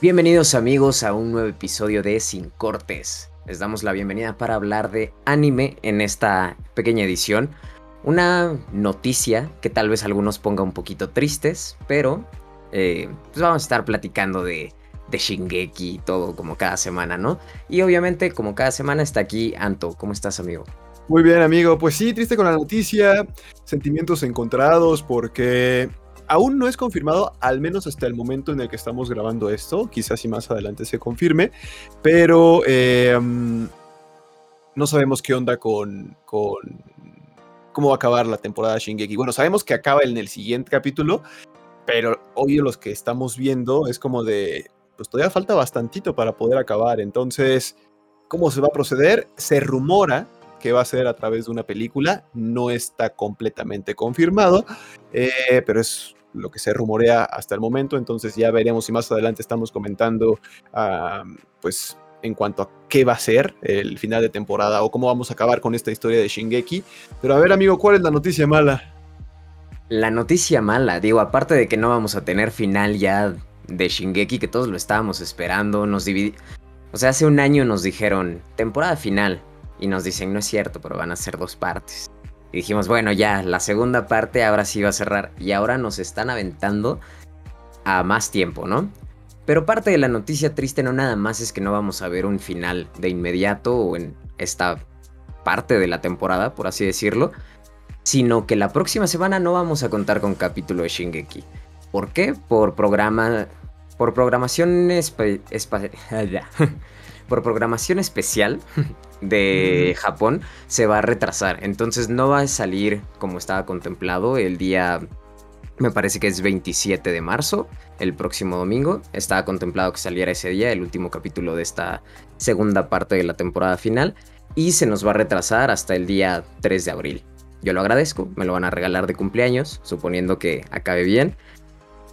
Bienvenidos amigos a un nuevo episodio de Sin Cortes. Les damos la bienvenida para hablar de anime en esta pequeña edición. Una noticia que tal vez algunos ponga un poquito tristes, pero eh, pues vamos a estar platicando de, de Shingeki y todo como cada semana, ¿no? Y obviamente como cada semana está aquí Anto. ¿Cómo estás amigo? Muy bien amigo, pues sí, triste con la noticia, sentimientos encontrados porque aún no es confirmado, al menos hasta el momento en el que estamos grabando esto. Quizás si más adelante se confirme, pero em, no sabemos qué onda con, con cómo va a acabar la temporada de Shingeki. Bueno, sabemos que acaba en el siguiente capítulo, pero hoy los que estamos viendo es como de, pues todavía falta bastantito para poder acabar. Entonces, ¿cómo se va a proceder? Se rumora que va a ser a través de una película, no está completamente confirmado, eh, pero es lo que se rumorea hasta el momento, entonces ya veremos si más adelante estamos comentando, pues en cuanto a qué va a ser el final de temporada o cómo vamos a acabar con esta historia de Shingeki. Pero a ver, amigo, ¿cuál es la noticia mala? La noticia mala, digo, aparte de que no vamos a tener final ya de Shingeki, que todos lo estábamos esperando, nos dividí... O sea, hace un año nos dijeron temporada final y nos dicen, no es cierto, pero van a ser dos partes. Y dijimos, bueno, ya, la segunda parte ahora sí va a cerrar. Y ahora nos están aventando a más tiempo, ¿no? Pero parte de la noticia triste no nada más es que no vamos a ver un final de inmediato o en esta parte de la temporada, por así decirlo, sino que la próxima semana no vamos a contar con capítulo de Shingeki. ¿Por qué? Por programa por programación por programación especial de Japón se va a retrasar. Entonces no va a salir como estaba contemplado el día, me parece que es 27 de marzo, el próximo domingo. Estaba contemplado que saliera ese día el último capítulo de esta segunda parte de la temporada final. Y se nos va a retrasar hasta el día 3 de abril. Yo lo agradezco, me lo van a regalar de cumpleaños, suponiendo que acabe bien.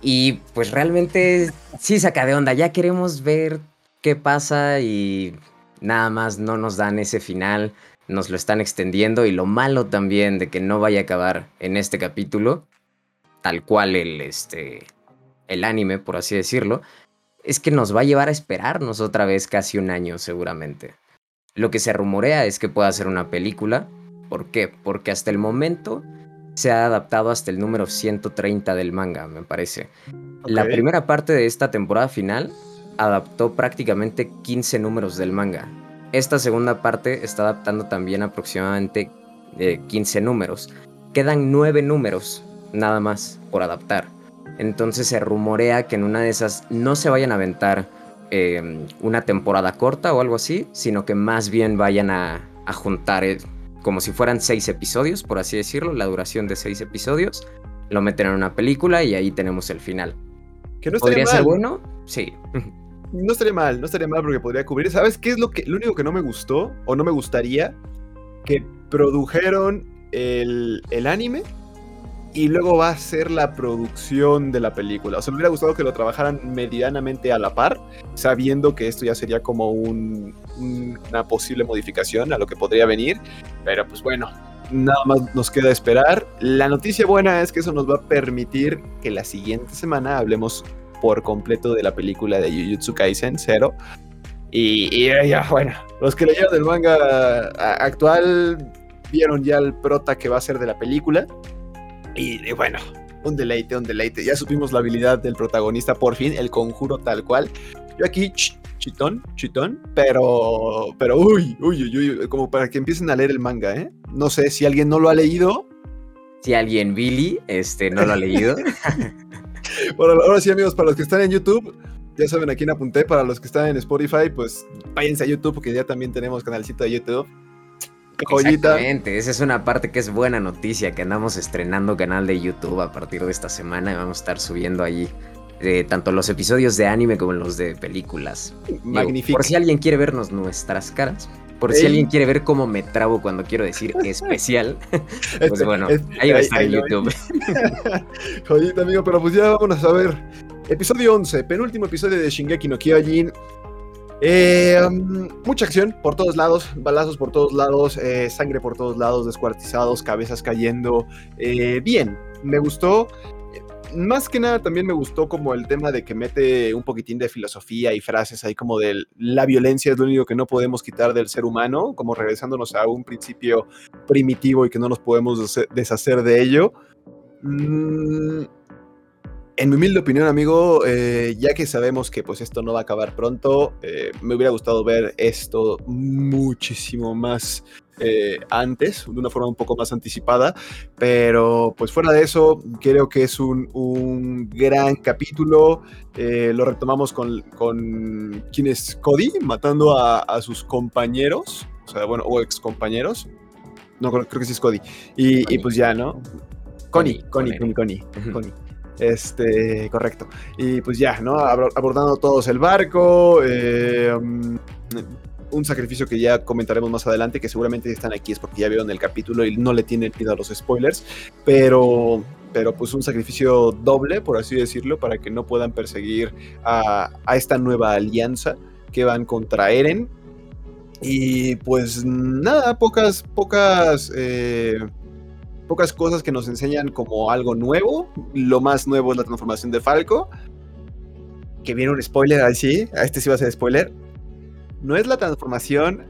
Y pues realmente sí saca de onda, ya queremos ver qué pasa y nada más no nos dan ese final, nos lo están extendiendo y lo malo también de que no vaya a acabar en este capítulo, tal cual el, este, el anime, por así decirlo, es que nos va a llevar a esperarnos otra vez casi un año seguramente. Lo que se rumorea es que pueda ser una película. ¿Por qué? Porque hasta el momento se ha adaptado hasta el número 130 del manga, me parece. La primera parte de esta temporada final adaptó prácticamente 15 números del manga. Esta segunda parte está adaptando también aproximadamente 15 eh, números. Quedan 9 números nada más por adaptar. Entonces se rumorea que en una de esas no se vayan a aventar em, una temporada corta o algo así, sino que más bien vayan a, juntar eh, como si fueran 6 episodios, por así decirlo, la duración de 6 episodios. Lo meten en una película y ahí tenemos el final. Que no ¿Podría ser bueno? Sí. no estaría mal, no estaría mal porque podría cubrir. ¿Sabes qué es lo que lo único que no me gustó o no me gustaría? Que produjeron el, el anime y luego va a ser la producción de la película. O sea, me hubiera gustado que lo trabajaran medianamente a la par, sabiendo que esto ya sería como un, una posible modificación a lo que podría venir. Pero pues bueno, nada más nos queda esperar. La noticia buena es que eso nos va a permitir que la siguiente semana hablemos por completo de la película de Jujutsu Kaisen Zero. Y, ya, bueno, los que leyeron el manga actual vieron ya el prota que va a ser de la película. Y, bueno, un deleite, un deleite. Ya supimos la habilidad del protagonista por fin, el conjuro tal cual. Yo aquí, chitón, chitón, pero, pero, uy, uy, uy, uy, como para que empiecen a leer el manga, ¿eh? No sé si alguien no lo ha leído. Si alguien, Billy, este, no lo ha leído. bueno, ahora sí, amigos, para los que están en YouTube, ya saben a quién apunté. Para los que están en Spotify, pues váyanse a YouTube, porque ya también tenemos canalcito de YouTube. Joyita. Exactamente, esa es una parte que es buena noticia, que andamos estrenando canal de YouTube a partir de esta semana y vamos a estar subiendo allí eh, tanto los episodios de anime como los de películas. Magnífico. Por si alguien quiere vernos nuestras caras, por si alguien quiere ver cómo me trabo cuando quiero decir especial, pues bueno, ahí va a estar en YouTube. Jodita, amigo, pero pues ya vamos a ver. Episodio 11, penúltimo episodio de Shingeki no Kyojin. Eh, um, mucha acción por todos lados, balazos por todos lados, eh, sangre por todos lados, descuartizados, cabezas cayendo. Eh, bien, me gustó. Más que nada también me gustó como el tema de que mete un poquitín de filosofía y frases ahí como de la violencia es lo único que no podemos quitar del ser humano, como regresándonos a un principio primitivo y que no nos podemos deshacer de ello. Mm, en mi humilde opinión, amigo, eh, ya que sabemos que pues esto no va a acabar pronto, eh, me hubiera gustado ver esto muchísimo más eh, antes, de una forma un poco más anticipada, pero pues fuera de eso, creo que es un, gran capítulo. lo retomamos con, con quién es Cody, matando a, sus compañeros, o sea, bueno, o ex compañeros. No, creo, que sí es Cody. Y, pues ya, ¿no? Connie, Connie, Connie, Connie. Connie. Este, correcto. Y pues ya, ¿no? Abordando todos el barco. Eh, um, un sacrificio que ya comentaremos más adelante, que seguramente están aquí es porque ya vieron el capítulo y no le tienen miedo a los spoilers. Pero, pero pues un sacrificio doble, por así decirlo, para que no puedan perseguir a, esta nueva alianza que van contra Eren. Y pues nada, pocas, pocas. Eh, pocas cosas que nos enseñan como algo nuevo. Lo más nuevo es la transformación de Falco. Que viene un spoiler ahí sí, a este sí va a ser spoiler. No es la transformación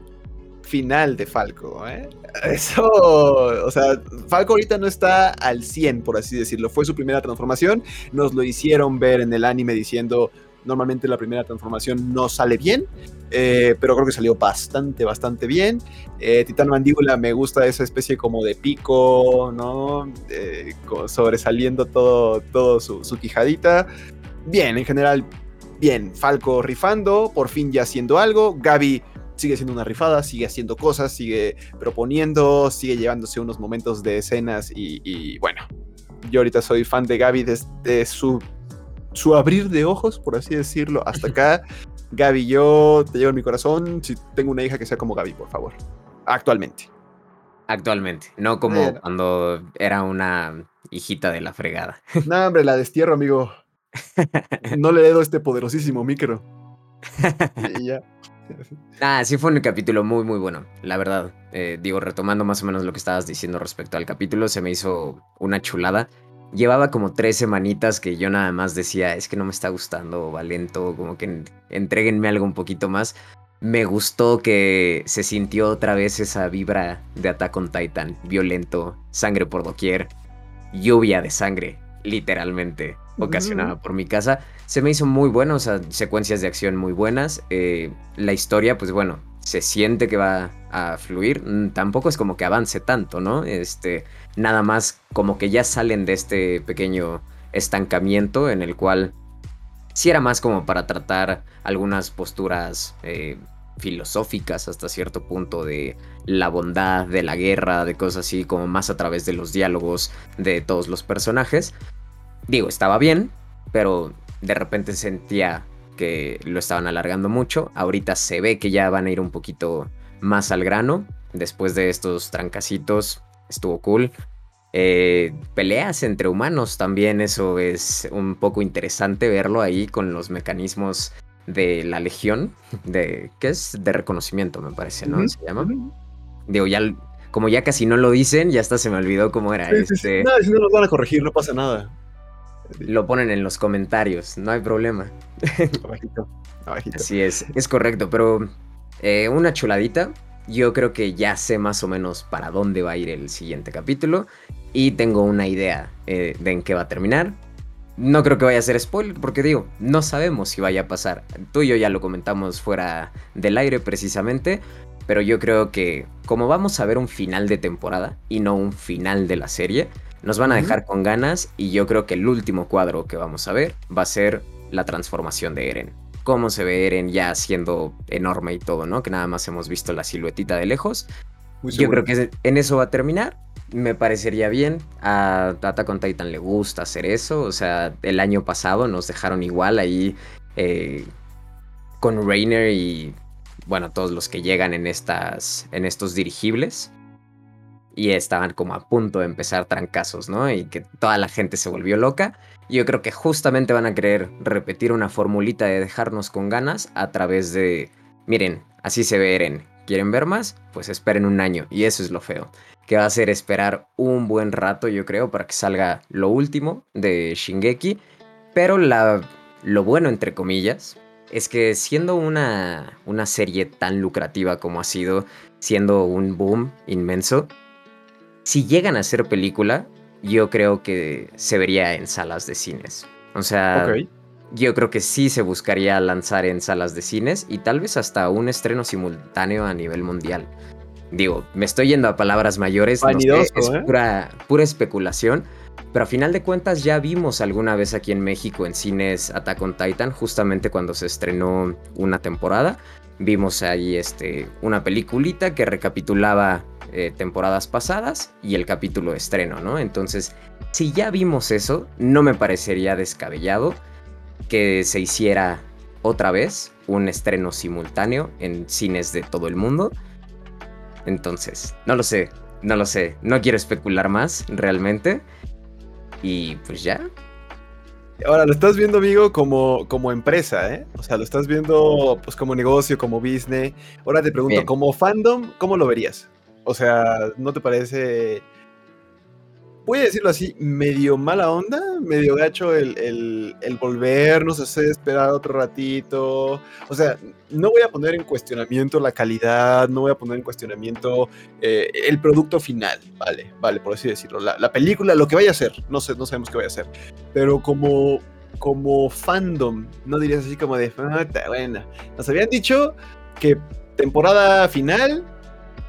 final de Falco, ¿eh? Eso, o sea, Falco ahorita no está al 100, por así decirlo. Fue su primera transformación. Nos lo hicieron ver en el anime diciendo, Normalmente la primera transformación no sale bien, eh, pero creo que salió bastante, bastante bien. Eh, Titán Mandíbula me gusta esa especie como de pico, ¿no? Eh, sobresaliendo todo, todo su, su quijadita. Bien, en general, bien. Falco rifando, por fin ya haciendo algo. Gaby sigue siendo una rifada, sigue haciendo cosas, sigue proponiendo, sigue llevándose unos momentos de escenas y, bueno, yo ahorita soy fan de Gaby desde su su abrir de ojos, por así decirlo, hasta acá. Gaby, yo te llevo en mi corazón. Si tengo una hija que sea como Gaby, por favor. Actualmente. Actualmente, no como cuando era una hijita de la fregada. No, hombre, la destierro, amigo. No le dedo este poderosísimo micro. y ya. Ah, sí fue un capítulo muy, muy bueno, la verdad. Eh, digo, retomando más o menos lo que estabas diciendo respecto al capítulo, se me hizo una chulada llevaba como tres semanitas que yo nada más decía, es que no me está gustando, va lento, como que entreguenme algo un poquito más. Me gustó que se sintió otra vez esa vibra de Attack on Titan, violento, sangre por doquier, lluvia de sangre, literalmente, ocasionada por mi casa. Se me hizo muy bueno, o sea, secuencias de acción muy buenas. Eh, la historia, pues bueno, se siente que va a fluir. Mm, tampoco es como que avance tanto, ¿no? Este, nada más como que ya salen de este pequeño estancamiento en el cual sí era más como para tratar algunas posturas eh, filosóficas hasta cierto punto de la bondad, de la guerra, de cosas así, como más a través de los diálogos de todos los personajes. Digo, estaba bien, pero de repente sentía que lo estaban alargando mucho. Ahorita se ve que ya van a ir un poquito más al grano. Después de estos trancacitos, estuvo cool. Eh, peleas entre humanos también, eso es un poco interesante verlo ahí con los mecanismos de la legión, de, ¿qué es? De reconocimiento, me parece, ¿no? Se llama. Digo, ya, como ya casi no lo dicen, ya hasta se me olvidó cómo era. este... No, si no nos van a corregir, no pasa nada. Lo ponen en los comentarios, no hay problema. Abajito, abajito. Así es, es correcto, pero eh, una chuladita. Yo creo que ya sé más o menos para dónde va a ir el siguiente capítulo y tengo una idea eh, de en qué va a terminar. No creo que vaya a ser spoiler porque digo, no sabemos si vaya a pasar. Tú y yo ya lo comentamos fuera del aire precisamente, pero yo creo que como vamos a ver un final de temporada y no un final de la serie, nos van a dejar con ganas y yo creo que el último cuadro que vamos a ver va a ser la transformación de Eren. Cómo se ve Eren ya siendo enorme y todo, ¿no? Que nada más hemos visto la siluetita de lejos. yo creo que en eso va a terminar. Me parecería bien. A Attack on Titan le gusta hacer eso. O sea, el año pasado nos dejaron igual ahí eh, con Rainer y, bueno, todos los que llegan en, estas, en estos dirigibles y estaban como a punto de empezar trancazos, ¿no? Y que toda la gente se volvió loca. Yo creo que justamente van a querer repetir una formulita de dejarnos con ganas a través de, miren, así se ve Eren, ¿Quieren ver más? Pues esperen un año. Y eso es lo feo. Que va a ser esperar un buen rato, yo creo, para que salga lo último de Shingeki. Pero la, lo bueno, entre comillas, es que siendo una, una serie tan lucrativa como ha sido, siendo un boom inmenso, si llegan a ser película, yo creo que se vería en salas de cines. O sea, yo creo que sí se buscaría lanzar en salas de cines y tal vez hasta un estreno simultáneo a nivel mundial. Digo, me estoy yendo a palabras mayores, no es ¿eh? pura, pura especulación, pero a final de cuentas ya vimos alguna vez aquí en México en cines Attack on Titan, justamente cuando se estrenó una temporada. Vimos ahí este, una peliculita que recapitulaba eh, temporadas pasadas y el capítulo estreno, ¿no? Entonces, si ya vimos eso, no me parecería descabellado que se hiciera otra vez un estreno simultáneo en cines de todo el mundo. Entonces, no lo sé, no lo sé, no quiero especular más realmente. Y pues ya. Ahora lo estás viendo, amigo, como, como empresa, ¿eh? O sea, lo estás viendo pues como negocio, como business. Ahora te pregunto, como fandom, ¿cómo lo verías? O sea, ¿no te parece voy a decirlo así, medio mala onda, medio gacho el, el, volvernos a hacer esperar otro ratito. O sea, no voy a poner en cuestionamiento la calidad, no voy a poner en cuestionamiento eh, el producto final, vale, vale, por así decirlo. La, película, lo que vaya a ser, no sé, no sabemos qué vaya a ser. Pero como, como fandom, no dirías así como de, ah, buena. Nos habían dicho que temporada final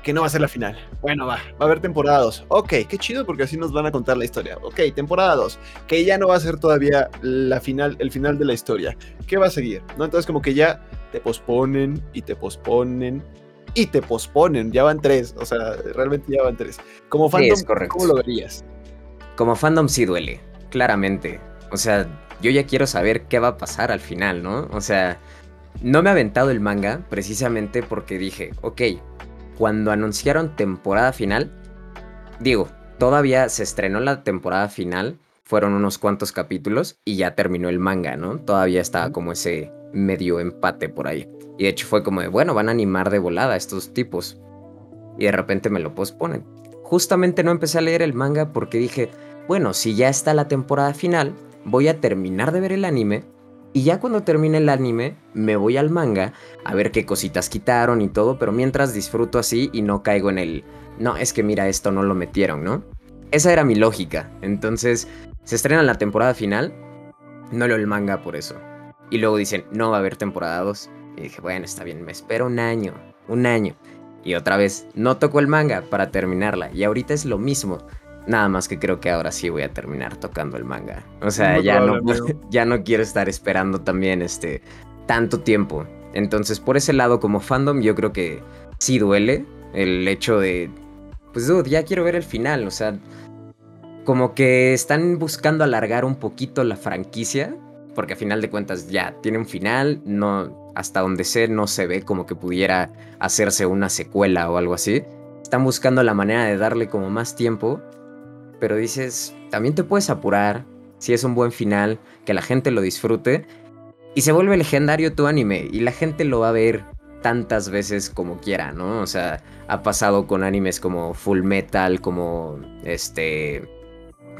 que no va a ser la final. Bueno, va, va a haber temporada 2. Ok, qué chido porque así nos van a contar la historia. Ok, temporada 2, que ya no va a ser todavía la final, el final de la historia. ¿Qué va a seguir? ¿No? Entonces como que ya te posponen y te posponen y te posponen. Ya van tres, o sea, realmente ya van tres. Como fandom, ¿cómo lo verías? Como fandom sí duele, claramente. O sea, yo ya quiero saber qué va a pasar al final, ¿no? O sea, no me ha aventado el manga precisamente porque dije, ok, cuando anunciaron temporada final, digo, todavía se estrenó la temporada final, fueron unos cuantos capítulos y ya terminó el manga, ¿no? Todavía estaba como ese medio empate por ahí. Y de hecho fue como de, bueno, van a animar de volada a estos tipos. Y de repente me lo posponen. Justamente no empecé a leer el manga porque dije, bueno, si ya está la temporada final, voy a terminar de ver el anime y ya cuando termine el anime, me voy al manga a ver qué cositas quitaron y todo, pero mientras disfruto así y no caigo en el, no, es que mira, esto no lo metieron, ¿no? Esa era mi lógica. Entonces, se estrena la temporada final, no leo el manga por eso. Y luego dicen, no va a haber temporada 2. Y dije, bueno, está bien, me espero un año, un año. Y otra vez, no toco el manga para terminarla. Y ahorita es lo mismo. Nada más que creo que ahora sí voy a terminar tocando el manga. O sea, ya no, ya no quiero estar esperando también este tanto tiempo. Entonces, por ese lado, como fandom, yo creo que sí duele el hecho de. Pues, dude, ya quiero ver el final. O sea, como que están buscando alargar un poquito la franquicia. Porque a final de cuentas ya tiene un final. No, hasta donde sé, no se ve como que pudiera hacerse una secuela o algo así. Están buscando la manera de darle como más tiempo pero dices, también te puedes apurar si es un buen final, que la gente lo disfrute y se vuelve legendario tu anime y la gente lo va a ver tantas veces como quiera, ¿no? O sea, ha pasado con animes como Full Metal, como este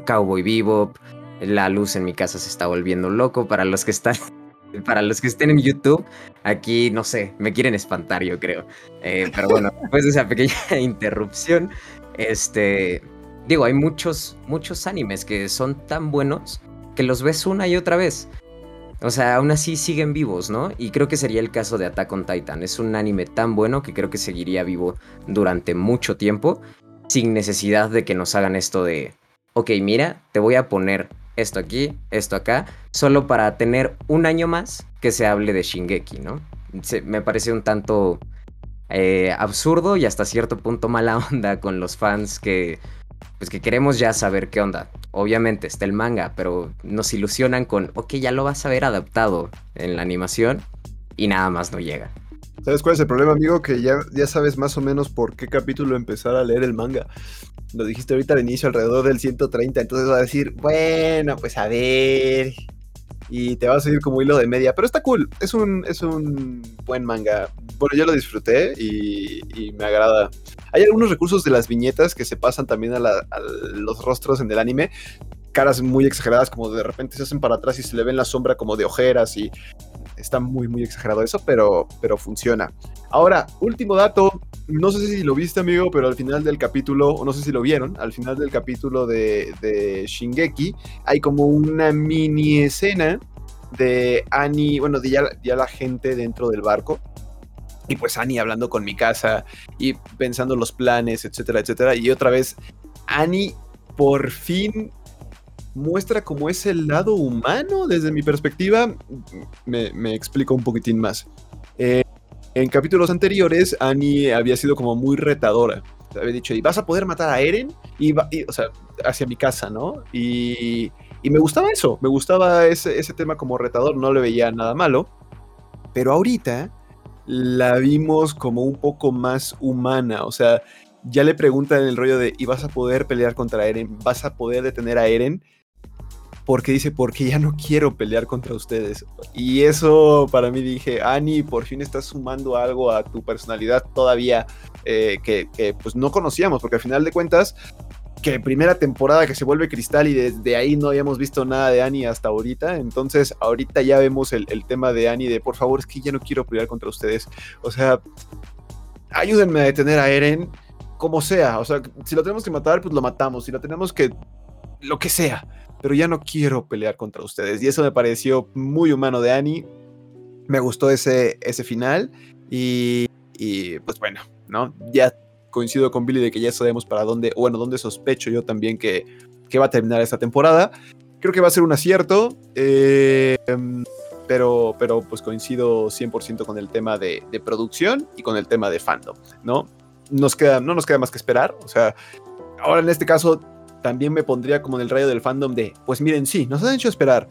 Cowboy Bebop, la luz en mi casa se está volviendo loco para los que están para los que estén en YouTube, aquí no sé, me quieren espantar, yo creo. Eh, pero bueno, después de esa pequeña interrupción, este, digo, hay muchos, muchos animes que son tan buenos que los ves una y otra vez. O sea, aún así siguen vivos, ¿no? Y creo que sería el caso de Attack on Titan. Es un anime tan bueno que creo que seguiría vivo durante mucho tiempo, sin necesidad de que nos hagan esto de, ok, mira, te voy a poner esto aquí, esto acá, solo para tener un año más que se hable de Shingeki, ¿no? me parece un tanto eh, absurdo y hasta cierto punto mala onda con los fans que pues que queremos ya saber qué onda. Obviamente está el manga, pero nos ilusionan con, ok, ya lo vas a ver adaptado en la animación y nada más no llega. ¿Sabes cuál es el problema, amigo? Que ya, ya sabes más o menos por qué capítulo empezar a leer el manga. Lo dijiste ahorita al inicio, alrededor del 130, entonces va a decir, bueno, pues a ver. Y te va a seguir como hilo de media, pero está cool. Es un, es un buen manga bueno, yo lo disfruté y, me agrada. Hay algunos recursos de las viñetas que se pasan también a, los rostros en el anime, caras muy exageradas, como de repente se hacen para atrás y se le ven la sombra como de ojeras y está muy, muy exagerado eso, pero, pero funciona. Ahora, último dato, no sé si lo viste, amigo, pero al final del capítulo, o no sé si lo vieron, al final del capítulo de, de Shingeki, hay como una mini escena de Annie, bueno, de ya, la gente dentro del barco. Y pues Annie hablando con mi casa y pensando los planes, etcétera, etcétera. Y otra vez, Annie por fin muestra como es el lado humano desde mi perspectiva. Me, explico un poquitín más. Eh, en capítulos anteriores, Annie había sido como muy retadora. Había dicho, y vas a poder matar a Eren, y, o sea, hacia mi casa, ¿no? Y y me gustaba eso, me gustaba ese, ese tema como retador, no le veía nada malo. Pero ahorita la vimos como un poco más humana, o sea, ya le preguntan el rollo de, ¿y vas a poder pelear contra Eren? ¿Vas a poder detener a Eren? Porque dice, porque ya no quiero pelear contra ustedes. Y eso para mí dije, Ani, por fin estás sumando algo a tu personalidad todavía eh, que, pues no conocíamos, porque al final de cuentas que primera temporada que se vuelve cristal y desde ahí no habíamos visto nada de Annie hasta ahorita. Entonces, ahorita ya vemos el, tema de Annie de por favor, es que ya no quiero pelear contra ustedes. O sea, ayúdenme a detener a Eren como sea. O sea, si lo tenemos que matar, pues lo matamos. Si lo tenemos que. lo que sea. Pero ya no quiero pelear contra ustedes. Y eso me pareció muy humano de Annie. Me gustó ese, ese final. Y, y pues bueno, ¿no? Ya coincido con Billy de que ya sabemos para dónde, bueno, dónde sospecho yo también que, que va a terminar esta temporada. Creo que va a ser un acierto, eh, pero, pero pues coincido 100% con el tema de, producción y con el tema de fandom, ¿no? Nos queda, no nos queda más que esperar, o sea, ahora en este caso también me pondría como en el rayo del fandom de, pues miren, sí, nos han hecho esperar,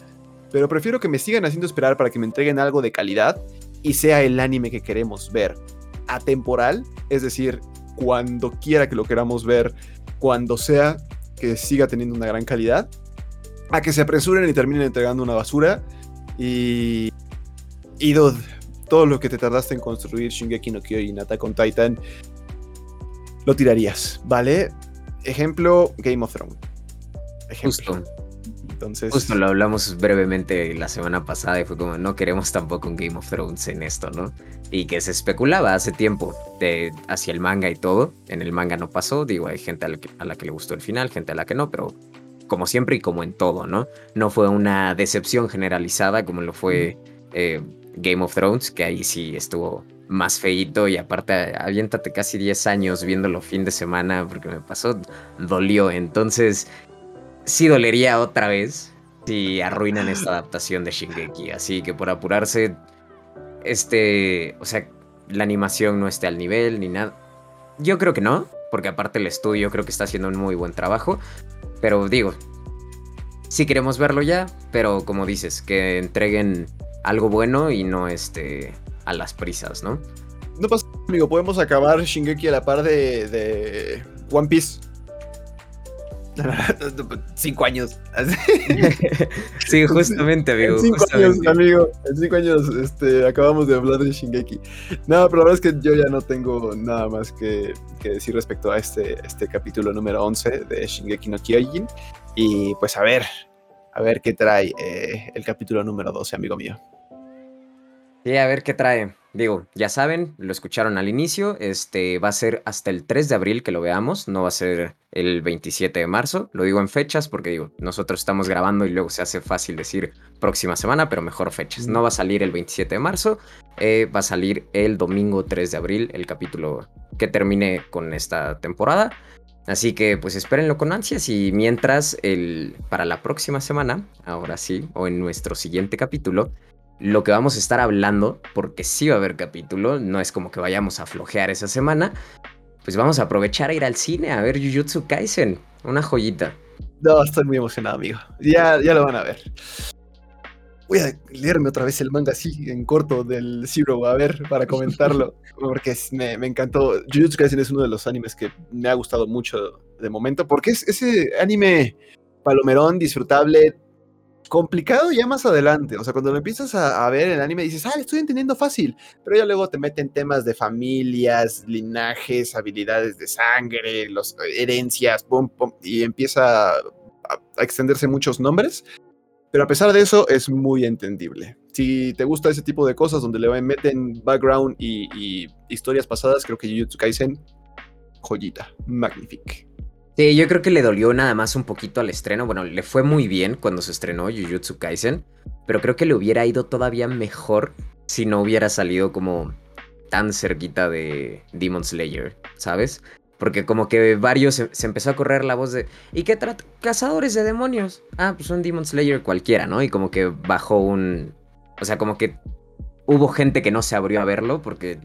pero prefiero que me sigan haciendo esperar para que me entreguen algo de calidad y sea el anime que queremos ver atemporal, es decir, cuando quiera que lo queramos ver, cuando sea que siga teniendo una gran calidad, a que se apresuren y terminen entregando una basura. Y. Y todo lo que te tardaste en construir Shingeki no Kyojin Attack on Titan, lo tirarías, ¿vale? Ejemplo, Game of Thrones. Ejemplo. Entonces. Justo lo hablamos brevemente la semana pasada y fue como, no queremos tampoco un Game of Thrones en esto, ¿no? Y que se especulaba hace tiempo de, hacia el manga y todo. En el manga no pasó, digo, hay gente a la, que, a la que le gustó el final, gente a la que no, pero como siempre y como en todo, ¿no? No fue una decepción generalizada como lo fue eh, Game of Thrones, que ahí sí estuvo más feito y aparte aviéntate casi 10 años viéndolo fin de semana porque me pasó, dolió. Entonces, sí dolería otra vez si arruinan esta adaptación de Shingeki. Así que por apurarse, este, o sea, la animación no esté al nivel ni nada. Yo creo que no, porque aparte el estudio creo que está haciendo un muy buen trabajo. Pero digo, sí queremos verlo ya, pero como dices, que entreguen algo bueno y no este a las prisas, ¿no? No pasa, amigo, podemos acabar Shingeki a la par de, de One Piece. cinco años. sí, justamente, amigo. En cinco años, amigo. En cinco años este, acabamos de hablar de Shingeki. No, pero la verdad es que yo ya no tengo nada más que, decir respecto a este, este capítulo número 11 de Shingeki no Kyojin. Y pues a ver, a ver qué trae eh, el capítulo número 12, amigo mío. Sí, a ver qué trae. Digo, ya saben, lo escucharon al inicio, este va a ser hasta el 3 de abril que lo veamos, no va a ser el 27 de marzo, lo digo en fechas porque digo, nosotros estamos grabando y luego se hace fácil decir próxima semana, pero mejor fechas. No va a salir el 27 de marzo, eh, va a salir el domingo 3 de abril, el capítulo que termine con esta temporada. Así que pues espérenlo con ansias y mientras el, para la próxima semana, ahora sí, o en nuestro siguiente capítulo, lo que vamos a estar hablando, porque sí va a haber capítulo, no es como que vayamos a flojear esa semana, pues vamos a aprovechar a ir al cine a ver Jujutsu Kaisen, una joyita. No, estoy muy emocionado, amigo. Ya, ya lo van a ver. Voy a leerme otra vez el manga así en corto del Zero, a ver, para comentarlo, porque me, encantó. Jujutsu Kaisen es uno de los animes que me ha gustado mucho de momento, porque es ese anime palomerón, disfrutable, complicado ya más adelante. O sea, cuando lo empiezas a, ver el anime dices, ah, estoy entendiendo fácil. Pero ya luego te meten temas de familias, linajes, habilidades de sangre, los, herencias, pum, pum, y empieza a, extenderse muchos nombres. Pero a pesar de eso, es muy entendible. Si te gusta ese tipo de cosas donde le meten background y, y historias pasadas, creo que Jujutsu Kaisen, joyita, magnífico. Sí, yo creo que le dolió nada más un poquito al estreno. Bueno, le fue muy bien cuando se estrenó Jujutsu Kaisen, pero creo que le hubiera ido todavía mejor si no hubiera salido como tan cerquita de Demon Slayer, ¿sabes? Porque como que varios se, empezó a correr la voz de ¿Y qué trata? Cazadores de demonios. Ah, pues un Demon Slayer cualquiera, ¿no? Y como que bajó un... O sea, como que hubo gente que no se abrió a verlo porque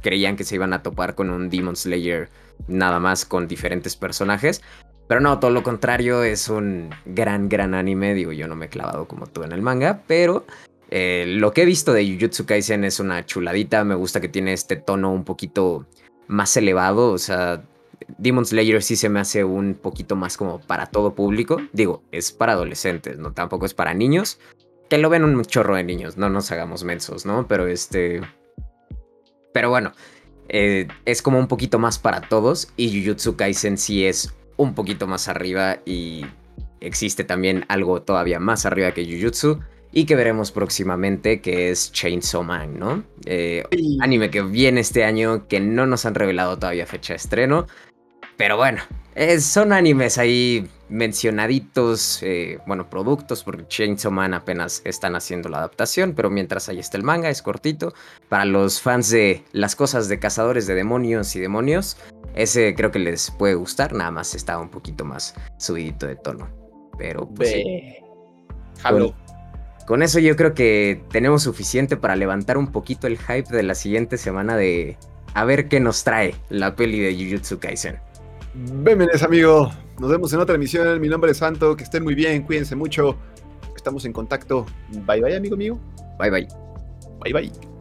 creían que se iban a topar con un Demon Slayer nada más con diferentes personajes. Pero no, todo lo contrario, es un gran, gran anime. Digo, yo no me he clavado como tú en el manga, pero eh, lo que he visto de Jujutsu Kaisen es una chuladita. Me gusta que tiene este tono un poquito más elevado. O sea, Demon Slayer sí se me hace un poquito más como para todo público. Digo, es para adolescentes, no tampoco es para niños. Que lo ven un chorro de niños, no nos hagamos mensos, ¿no? Pero este. Pero bueno, eh, es como un poquito más para todos y Jujutsu Kaisen sí es un poquito más arriba y existe también algo todavía más arriba que Jujutsu y que veremos próximamente que es Chainsaw Man, ¿no? Eh, anime que viene este año que no nos han revelado todavía fecha de estreno, pero bueno, son animes ahí mencionaditos, eh, bueno, productos, porque Chainsaw Man apenas están haciendo la adaptación, pero mientras ahí está el manga, es cortito. Para los fans de las cosas de cazadores de demonios y demonios, ese creo que les puede gustar, nada más está un poquito más subidito de tono. Pero pues... Con, con eso yo creo que tenemos suficiente para levantar un poquito el hype de la siguiente semana de a ver qué nos trae la peli de Jujutsu Kaisen. Bienvenidos, amigo. Nos vemos en otra emisión. Mi nombre es Santo. Que estén muy bien. Cuídense mucho. Estamos en contacto. Bye, bye, amigo mío. Bye, bye. Bye, bye.